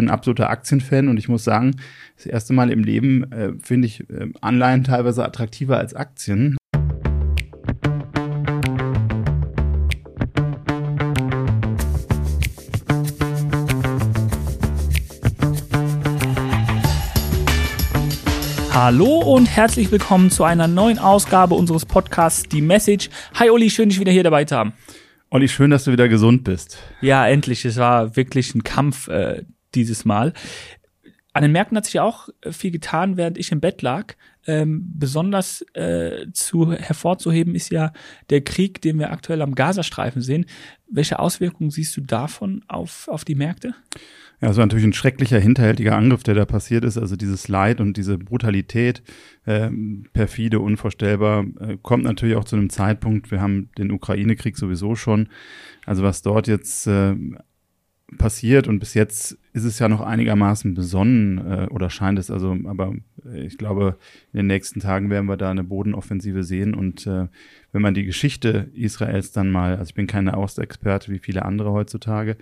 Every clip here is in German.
bin ein absoluter Aktienfan und ich muss sagen, das erste Mal im Leben äh, finde ich äh, Anleihen teilweise attraktiver als Aktien. Hallo und herzlich willkommen zu einer neuen Ausgabe unseres Podcasts Die Message. Hi Uli, schön dich wieder hier dabei zu haben. Olli, schön, dass du wieder gesund bist. Ja, endlich. Es war wirklich ein Kampf äh, dieses Mal. An den Märkten hat sich auch äh, viel getan, während ich im Bett lag. Ähm, besonders äh, zu hervorzuheben ist ja der Krieg, den wir aktuell am Gazastreifen sehen. Welche Auswirkungen siehst du davon auf, auf die Märkte? Ja, es war natürlich ein schrecklicher, hinterhältiger Angriff, der da passiert ist. Also dieses Leid und diese Brutalität, äh, perfide, unvorstellbar, äh, kommt natürlich auch zu einem Zeitpunkt. Wir haben den Ukraine-Krieg sowieso schon. Also was dort jetzt äh, passiert und bis jetzt ist es ja noch einigermaßen besonnen äh, oder scheint es also, aber ich glaube, in den nächsten Tagen werden wir da eine Bodenoffensive sehen und äh, wenn man die Geschichte Israels dann mal, also ich bin keine Ostexperte wie viele andere heutzutage,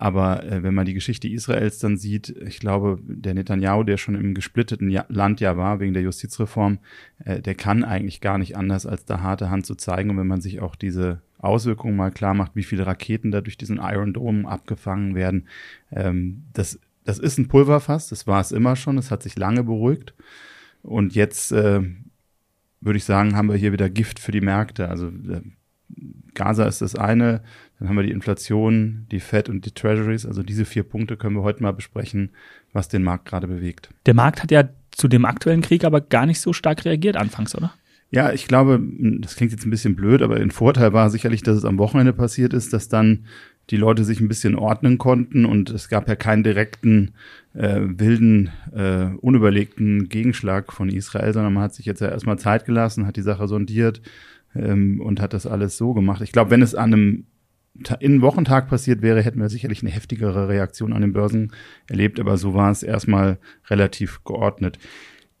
aber äh, wenn man die Geschichte Israels dann sieht, ich glaube, der Netanyahu, der schon im gesplitteten ja Land ja war wegen der Justizreform, äh, der kann eigentlich gar nicht anders, als da harte Hand zu zeigen. Und wenn man sich auch diese Auswirkungen mal klar macht, wie viele Raketen da durch diesen Iron Dome abgefangen werden, ähm, das, das ist ein Pulverfass, das war es immer schon, es hat sich lange beruhigt. Und jetzt äh, würde ich sagen, haben wir hier wieder Gift für die Märkte. Also äh, Gaza ist das eine, dann haben wir die Inflation, die Fed und die Treasuries. Also diese vier Punkte können wir heute mal besprechen, was den Markt gerade bewegt. Der Markt hat ja zu dem aktuellen Krieg aber gar nicht so stark reagiert anfangs, oder? Ja, ich glaube, das klingt jetzt ein bisschen blöd, aber ein Vorteil war sicherlich, dass es am Wochenende passiert ist, dass dann die Leute sich ein bisschen ordnen konnten und es gab ja keinen direkten, äh, wilden, äh, unüberlegten Gegenschlag von Israel, sondern man hat sich jetzt ja erstmal Zeit gelassen, hat die Sache sondiert, ähm, und hat das alles so gemacht. Ich glaube, wenn es an einem in Wochentag passiert wäre, hätten wir sicherlich eine heftigere Reaktion an den Börsen erlebt, aber so war es erstmal relativ geordnet.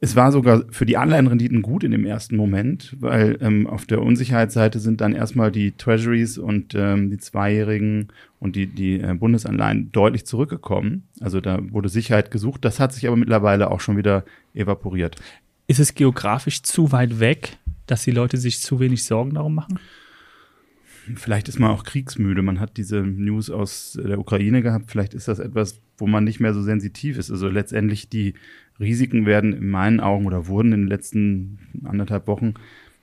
Es war sogar für die Anleihenrenditen gut in dem ersten Moment, weil ähm, auf der Unsicherheitsseite sind dann erstmal die Treasuries und ähm, die Zweijährigen und die, die äh, Bundesanleihen deutlich zurückgekommen. Also da wurde Sicherheit gesucht. Das hat sich aber mittlerweile auch schon wieder evaporiert. Ist es geografisch zu weit weg, dass die Leute sich zu wenig Sorgen darum machen? Vielleicht ist man auch kriegsmüde. Man hat diese News aus der Ukraine gehabt. Vielleicht ist das etwas, wo man nicht mehr so sensitiv ist. Also letztendlich die Risiken werden in meinen Augen oder wurden in den letzten anderthalb Wochen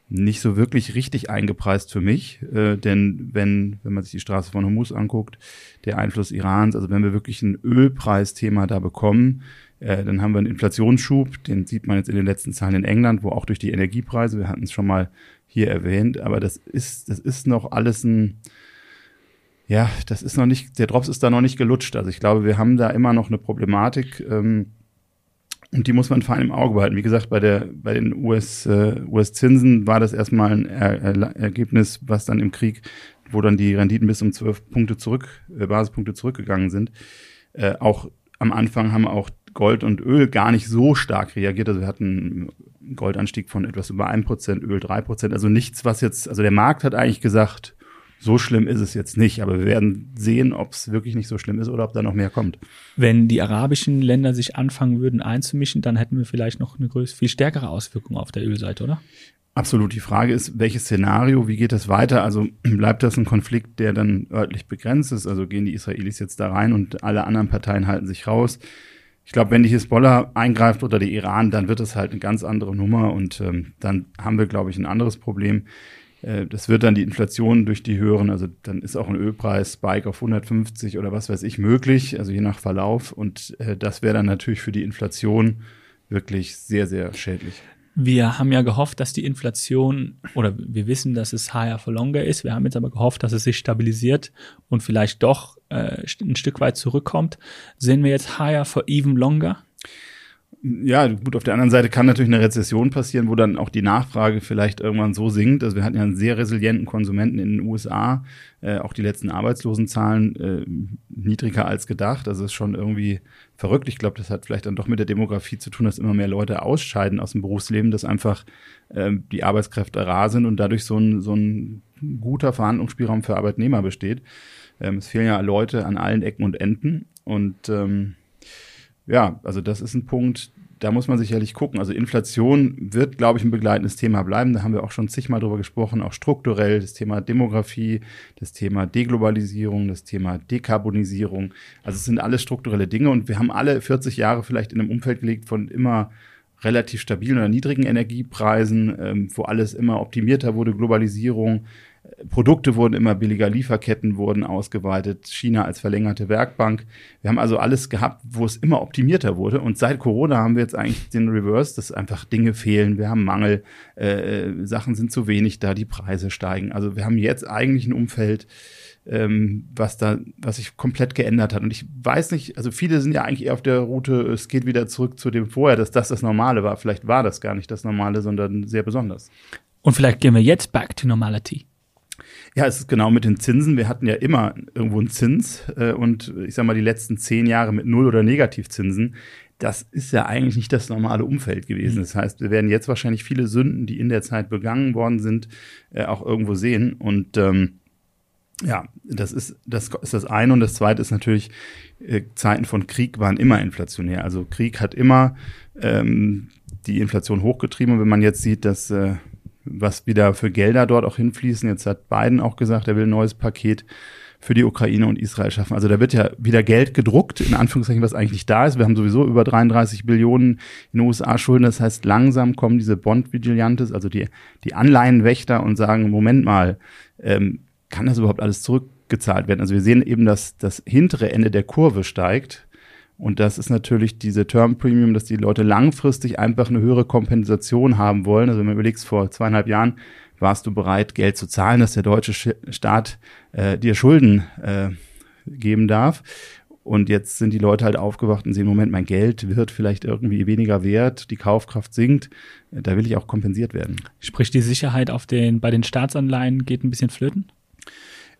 nicht so wirklich richtig eingepreist für mich. Äh, denn wenn, wenn man sich die Straße von Hormuz anguckt, der Einfluss Irans, also wenn wir wirklich ein Ölpreisthema da bekommen, äh, dann haben wir einen Inflationsschub, den sieht man jetzt in den letzten Zahlen in England, wo auch durch die Energiepreise, wir hatten es schon mal hier erwähnt, aber das ist, das ist noch alles ein, ja, das ist noch nicht, der Drops ist da noch nicht gelutscht. Also ich glaube, wir haben da immer noch eine Problematik. Ähm, und die muss man vor allem im Auge behalten. Wie gesagt, bei, der, bei den US, äh, US-Zinsen war das erstmal ein er er Ergebnis, was dann im Krieg, wo dann die Renditen bis um zwölf Punkte zurück, äh, Basispunkte zurückgegangen sind. Äh, auch am Anfang haben auch Gold und Öl gar nicht so stark reagiert. Also wir hatten einen Goldanstieg von etwas über 1%, Öl 3%. Also nichts, was jetzt, also der Markt hat eigentlich gesagt, so schlimm ist es jetzt nicht, aber wir werden sehen, ob es wirklich nicht so schlimm ist oder ob da noch mehr kommt. Wenn die arabischen Länder sich anfangen würden einzumischen, dann hätten wir vielleicht noch eine größere, viel stärkere Auswirkung auf der Ölseite, oder? Absolut. Die Frage ist, welches Szenario, wie geht das weiter? Also bleibt das ein Konflikt, der dann örtlich begrenzt ist? Also gehen die Israelis jetzt da rein und alle anderen Parteien halten sich raus? Ich glaube, wenn die Hisbollah eingreift oder der Iran, dann wird es halt eine ganz andere Nummer und ähm, dann haben wir, glaube ich, ein anderes Problem. Äh, das wird dann die Inflation durch die höheren, also dann ist auch ein Ölpreis Spike auf 150 oder was weiß ich möglich, also je nach Verlauf und äh, das wäre dann natürlich für die Inflation wirklich sehr, sehr schädlich. Wir haben ja gehofft, dass die Inflation, oder wir wissen, dass es higher for longer ist. Wir haben jetzt aber gehofft, dass es sich stabilisiert und vielleicht doch äh, ein Stück weit zurückkommt. Sehen wir jetzt higher for even longer? Ja, gut, auf der anderen Seite kann natürlich eine Rezession passieren, wo dann auch die Nachfrage vielleicht irgendwann so sinkt. Also wir hatten ja einen sehr resilienten Konsumenten in den USA, äh, auch die letzten Arbeitslosenzahlen äh, niedriger als gedacht. Also ist schon irgendwie verrückt. Ich glaube, das hat vielleicht dann doch mit der Demografie zu tun, dass immer mehr Leute ausscheiden aus dem Berufsleben, dass einfach äh, die Arbeitskräfte rar sind und dadurch so ein, so ein guter Verhandlungsspielraum für Arbeitnehmer besteht. Ähm, es fehlen ja Leute an allen Ecken und Enden und ähm, ja, also das ist ein Punkt, da muss man sicherlich gucken. Also Inflation wird, glaube ich, ein begleitendes Thema bleiben. Da haben wir auch schon zigmal drüber gesprochen, auch strukturell, das Thema Demografie, das Thema Deglobalisierung, das Thema Dekarbonisierung. Also es sind alles strukturelle Dinge und wir haben alle 40 Jahre vielleicht in einem Umfeld gelegt von immer relativ stabilen oder niedrigen Energiepreisen, ähm, wo alles immer optimierter wurde, Globalisierung, Produkte wurden immer billiger, Lieferketten wurden ausgeweitet, China als verlängerte Werkbank. Wir haben also alles gehabt, wo es immer optimierter wurde. Und seit Corona haben wir jetzt eigentlich den Reverse, dass einfach Dinge fehlen, wir haben Mangel, äh, Sachen sind zu wenig da, die Preise steigen. Also wir haben jetzt eigentlich ein Umfeld, ähm, was da, was sich komplett geändert hat. Und ich weiß nicht, also viele sind ja eigentlich eher auf der Route, es geht wieder zurück zu dem vorher, dass das das Normale war. Vielleicht war das gar nicht das Normale, sondern sehr besonders. Und vielleicht gehen wir jetzt back to normality. Ja, es ist genau mit den Zinsen. Wir hatten ja immer irgendwo einen Zins äh, und ich sag mal, die letzten zehn Jahre mit Null- oder Negativzinsen. Das ist ja eigentlich nicht das normale Umfeld gewesen. Mhm. Das heißt, wir werden jetzt wahrscheinlich viele Sünden, die in der Zeit begangen worden sind, äh, auch irgendwo sehen. Und ähm, ja, das ist, das ist das eine. Und das zweite ist natürlich, äh, Zeiten von Krieg waren immer inflationär. Also Krieg hat immer ähm, die Inflation hochgetrieben. Und wenn man jetzt sieht, dass äh, was wieder für Gelder dort auch hinfließen. Jetzt hat Biden auch gesagt, er will ein neues Paket für die Ukraine und Israel schaffen. Also da wird ja wieder Geld gedruckt, in Anführungszeichen, was eigentlich da ist. Wir haben sowieso über 33 Billionen in den USA Schulden. Das heißt, langsam kommen diese Bond-Vigilantes, also die, die Anleihenwächter und sagen, Moment mal, ähm, kann das überhaupt alles zurückgezahlt werden? Also wir sehen eben, dass das hintere Ende der Kurve steigt und das ist natürlich diese Term Premium, dass die Leute langfristig einfach eine höhere Kompensation haben wollen. Also wenn man überlegt, vor zweieinhalb Jahren warst du bereit, Geld zu zahlen, dass der deutsche Staat äh, dir Schulden äh, geben darf. Und jetzt sind die Leute halt aufgewacht und sehen, Moment, mein Geld wird vielleicht irgendwie weniger wert, die Kaufkraft sinkt, da will ich auch kompensiert werden. Sprich, die Sicherheit auf den, bei den Staatsanleihen geht ein bisschen flöten?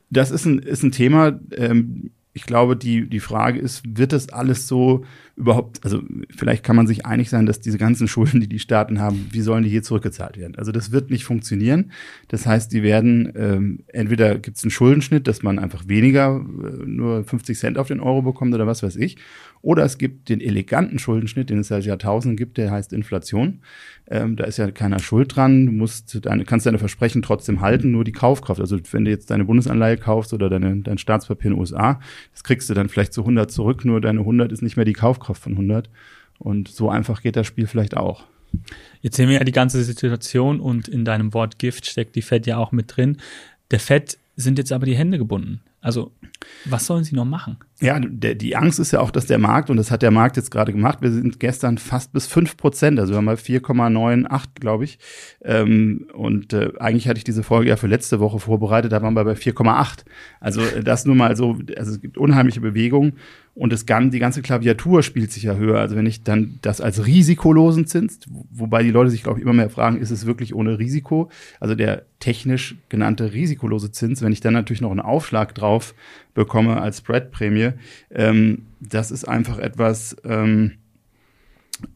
Das ist ein, ist ein Thema. Ähm, ich glaube, die, die Frage ist, wird das alles so überhaupt, also vielleicht kann man sich einig sein, dass diese ganzen Schulden, die die Staaten haben, wie sollen die hier zurückgezahlt werden? Also das wird nicht funktionieren. Das heißt, die werden, ähm, entweder gibt es einen Schuldenschnitt, dass man einfach weniger, äh, nur 50 Cent auf den Euro bekommt oder was weiß ich. Oder es gibt den eleganten Schuldenschnitt, den es seit Jahrtausenden gibt, der heißt Inflation. Ähm, da ist ja keiner schuld dran. Du musst deine, kannst deine Versprechen trotzdem halten, nur die Kaufkraft. Also wenn du jetzt deine Bundesanleihe kaufst oder deine, dein Staatspapier in den USA, das kriegst du dann vielleicht zu 100 zurück, nur deine 100 ist nicht mehr die Kaufkraft von 100. Und so einfach geht das Spiel vielleicht auch. Jetzt sehen wir ja die ganze Situation und in deinem Wort Gift steckt die Fed ja auch mit drin. Der Fed sind jetzt aber die Hände gebunden. Also, was sollen sie noch machen? Ja, der, die Angst ist ja auch, dass der Markt, und das hat der Markt jetzt gerade gemacht, wir sind gestern fast bis fünf Prozent, also wir haben mal 4,98, glaube ich. Ähm, und äh, eigentlich hatte ich diese Folge ja für letzte Woche vorbereitet, da waren wir bei 4,8. Also äh, das nur mal so, also es gibt unheimliche Bewegungen und das, die ganze Klaviatur spielt sich ja höher. Also wenn ich dann das als risikolosen Zins, wobei die Leute sich, glaube ich, immer mehr fragen, ist es wirklich ohne Risiko? Also der technisch genannte risikolose Zins, wenn ich dann natürlich noch einen Aufschlag drauf bekomme als Spread-Prämie. Ähm, das ist einfach etwas, ähm,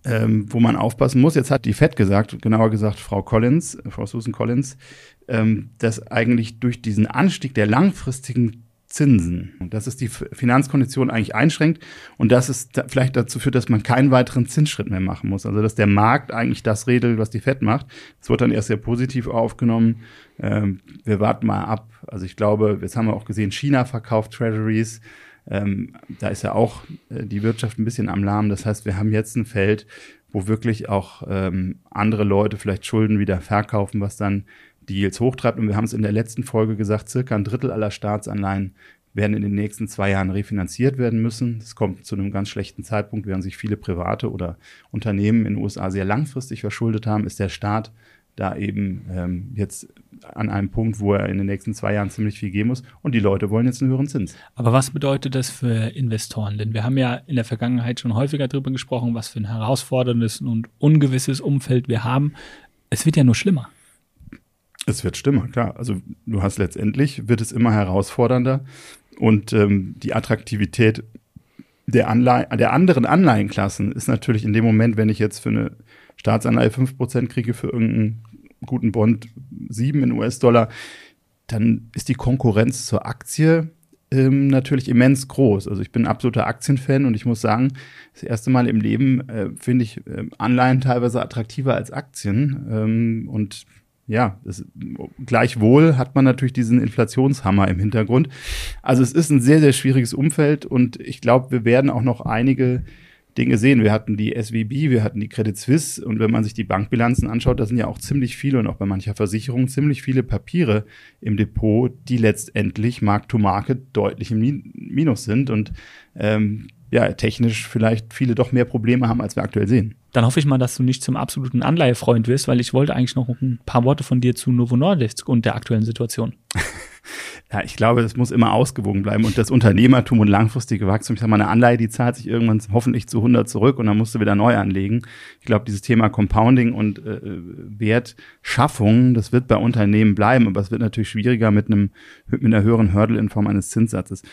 ähm, wo man aufpassen muss. Jetzt hat die FED gesagt, genauer gesagt Frau Collins, Frau Susan Collins, ähm, dass eigentlich durch diesen Anstieg der langfristigen Zinsen, dass es die Finanzkondition eigentlich einschränkt und dass es da vielleicht dazu führt, dass man keinen weiteren Zinsschritt mehr machen muss. Also dass der Markt eigentlich das regelt, was die FED macht. Das wird dann erst sehr positiv aufgenommen. Ähm, wir warten mal ab. Also ich glaube, jetzt haben wir auch gesehen, China verkauft Treasuries. Ähm, da ist ja auch äh, die Wirtschaft ein bisschen am Lahm. Das heißt, wir haben jetzt ein Feld, wo wirklich auch ähm, andere Leute vielleicht Schulden wieder verkaufen, was dann die Yields hochtreibt. Und wir haben es in der letzten Folge gesagt, circa ein Drittel aller Staatsanleihen werden in den nächsten zwei Jahren refinanziert werden müssen. Das kommt zu einem ganz schlechten Zeitpunkt, während sich viele private oder Unternehmen in den USA sehr langfristig verschuldet haben, ist der Staat da eben ähm, jetzt an einem Punkt, wo er in den nächsten zwei Jahren ziemlich viel geben muss. Und die Leute wollen jetzt einen höheren Zins. Aber was bedeutet das für Investoren? Denn wir haben ja in der Vergangenheit schon häufiger darüber gesprochen, was für ein herausforderndes und ungewisses Umfeld wir haben. Es wird ja nur schlimmer. Es wird schlimmer, klar. Also du hast letztendlich, wird es immer herausfordernder und ähm, die Attraktivität der, Anleihe, der anderen Anleihenklassen ist natürlich in dem Moment, wenn ich jetzt für eine Staatsanleihe 5% kriege, für irgendeinen guten Bond 7 in US-Dollar, dann ist die Konkurrenz zur Aktie ähm, natürlich immens groß. Also ich bin ein absoluter Aktienfan und ich muss sagen, das erste Mal im Leben äh, finde ich äh, Anleihen teilweise attraktiver als Aktien. Ähm, und ja, das, gleichwohl hat man natürlich diesen Inflationshammer im Hintergrund. Also es ist ein sehr, sehr schwieriges Umfeld und ich glaube, wir werden auch noch einige Dinge sehen. Wir hatten die SWB, wir hatten die Credit Suisse und wenn man sich die Bankbilanzen anschaut, da sind ja auch ziemlich viele und auch bei mancher Versicherung ziemlich viele Papiere im Depot, die letztendlich Mark-to-Market deutlich im Minus sind und ähm, ja, technisch vielleicht viele doch mehr Probleme haben, als wir aktuell sehen. Dann hoffe ich mal, dass du nicht zum absoluten Anleihefreund wirst, weil ich wollte eigentlich noch ein paar Worte von dir zu Novo Nordisk und der aktuellen Situation. ja, ich glaube, es muss immer ausgewogen bleiben und das Unternehmertum und langfristige Wachstum. Ich sage mal, eine Anleihe, die zahlt sich irgendwann hoffentlich zu 100 zurück und dann musst du wieder neu anlegen. Ich glaube, dieses Thema Compounding und äh, Wertschaffung, das wird bei Unternehmen bleiben, aber es wird natürlich schwieriger mit einem mit einer höheren Hürde in Form eines Zinssatzes.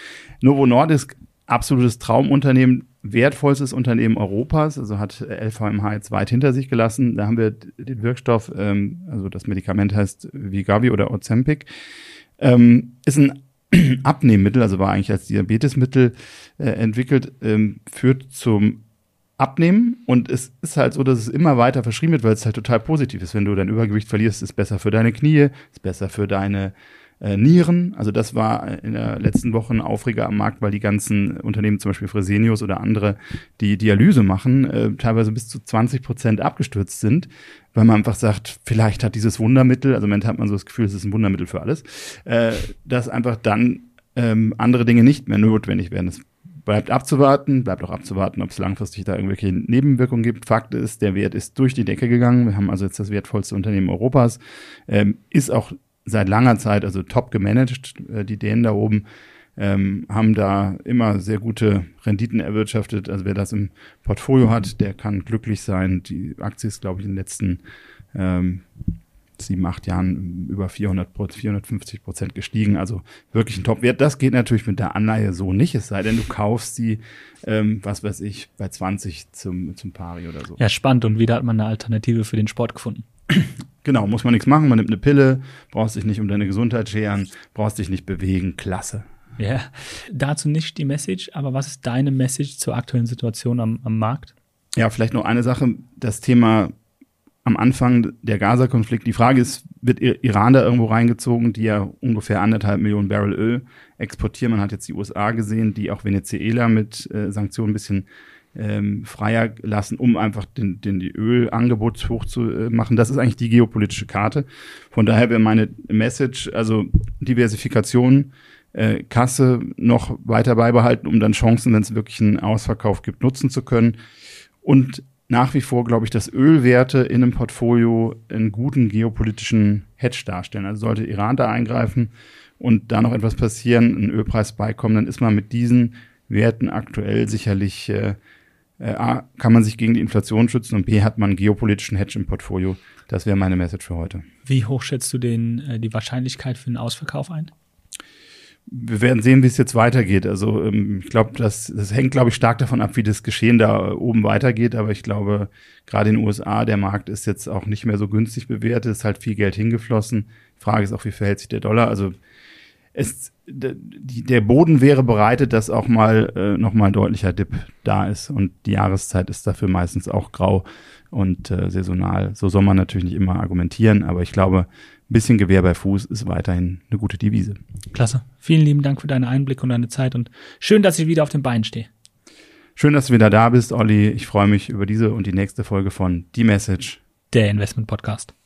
Novo Nordisk absolutes Traumunternehmen, wertvollstes Unternehmen Europas, also hat LVMH jetzt weit hinter sich gelassen. Da haben wir den Wirkstoff, ähm, also das Medikament heißt Vigavi oder Ozempic, ähm, ist ein Abnehmmittel, also war eigentlich als Diabetesmittel äh, entwickelt, ähm, führt zum Abnehmen und es ist halt so, dass es immer weiter verschrieben wird, weil es halt total positiv ist. Wenn du dein Übergewicht verlierst, ist besser für deine Knie, ist besser für deine äh, Nieren. Also das war in der letzten Woche ein Aufreger am Markt, weil die ganzen Unternehmen, zum Beispiel Fresenius oder andere, die Dialyse machen, äh, teilweise bis zu 20 Prozent abgestürzt sind, weil man einfach sagt, vielleicht hat dieses Wundermittel, also im Moment hat man so das Gefühl, es ist ein Wundermittel für alles, äh, dass einfach dann ähm, andere Dinge nicht mehr notwendig werden. Es bleibt abzuwarten, bleibt auch abzuwarten, ob es langfristig da irgendwelche Nebenwirkungen gibt. Fakt ist, der Wert ist durch die Decke gegangen. Wir haben also jetzt das wertvollste Unternehmen Europas, ähm, ist auch seit langer Zeit also top gemanagt. Äh, die Dänen da oben ähm, haben da immer sehr gute Renditen erwirtschaftet. Also wer das im Portfolio hat, der kann glücklich sein. Die Aktie ist, glaube ich, in den letzten ähm, sieben, acht Jahren über 400, 450 Prozent gestiegen. Also wirklich ein Top-Wert. Das geht natürlich mit der Anleihe so nicht, es sei denn, du kaufst sie, ähm, was weiß ich, bei 20 zum, zum Pari oder so. Ja, spannend. Und wieder hat man eine Alternative für den Sport gefunden. Genau, muss man nichts machen. Man nimmt eine Pille, brauchst dich nicht um deine Gesundheit scheren, brauchst dich nicht bewegen. Klasse. Ja, dazu nicht die Message, aber was ist deine Message zur aktuellen Situation am, am Markt? Ja, vielleicht noch eine Sache. Das Thema am Anfang der Gaza-Konflikt. Die Frage ist, wird Iran da irgendwo reingezogen, die ja ungefähr anderthalb Millionen Barrel Öl exportieren? Man hat jetzt die USA gesehen, die auch Venezuela mit äh, Sanktionen ein bisschen ähm, freier lassen, um einfach den, den die Ölangebot hochzumachen. Das ist eigentlich die geopolitische Karte. Von daher wäre meine Message, also Diversifikation, äh, Kasse noch weiter beibehalten, um dann Chancen, wenn es wirklich einen Ausverkauf gibt, nutzen zu können. Und nach wie vor, glaube ich, dass Ölwerte in einem Portfolio einen guten geopolitischen Hedge darstellen. Also sollte Iran da eingreifen und da noch etwas passieren, ein Ölpreis beikommen, dann ist man mit diesen Werten aktuell sicherlich äh, äh, A, kann man sich gegen die Inflation schützen und B, hat man einen geopolitischen Hedge im Portfolio. Das wäre meine Message für heute. Wie hoch schätzt du den, äh, die Wahrscheinlichkeit für einen Ausverkauf ein? Wir werden sehen, wie es jetzt weitergeht. Also ähm, ich glaube, das, das hängt, glaube ich, stark davon ab, wie das Geschehen da oben weitergeht. Aber ich glaube, gerade in den USA, der Markt ist jetzt auch nicht mehr so günstig bewertet, ist halt viel Geld hingeflossen. Die Frage ist auch, wie verhält sich der Dollar? Also es, der Boden wäre bereitet, dass auch mal äh, noch mal ein deutlicher Dip da ist und die Jahreszeit ist dafür meistens auch grau und äh, saisonal. So soll man natürlich nicht immer argumentieren, aber ich glaube, ein bisschen Gewehr bei Fuß ist weiterhin eine gute Devise. Klasse. Vielen lieben Dank für deinen Einblick und deine Zeit und schön, dass ich wieder auf den Beinen stehe. Schön, dass du wieder da bist, Olli. Ich freue mich über diese und die nächste Folge von Die Message. Der Investment Podcast.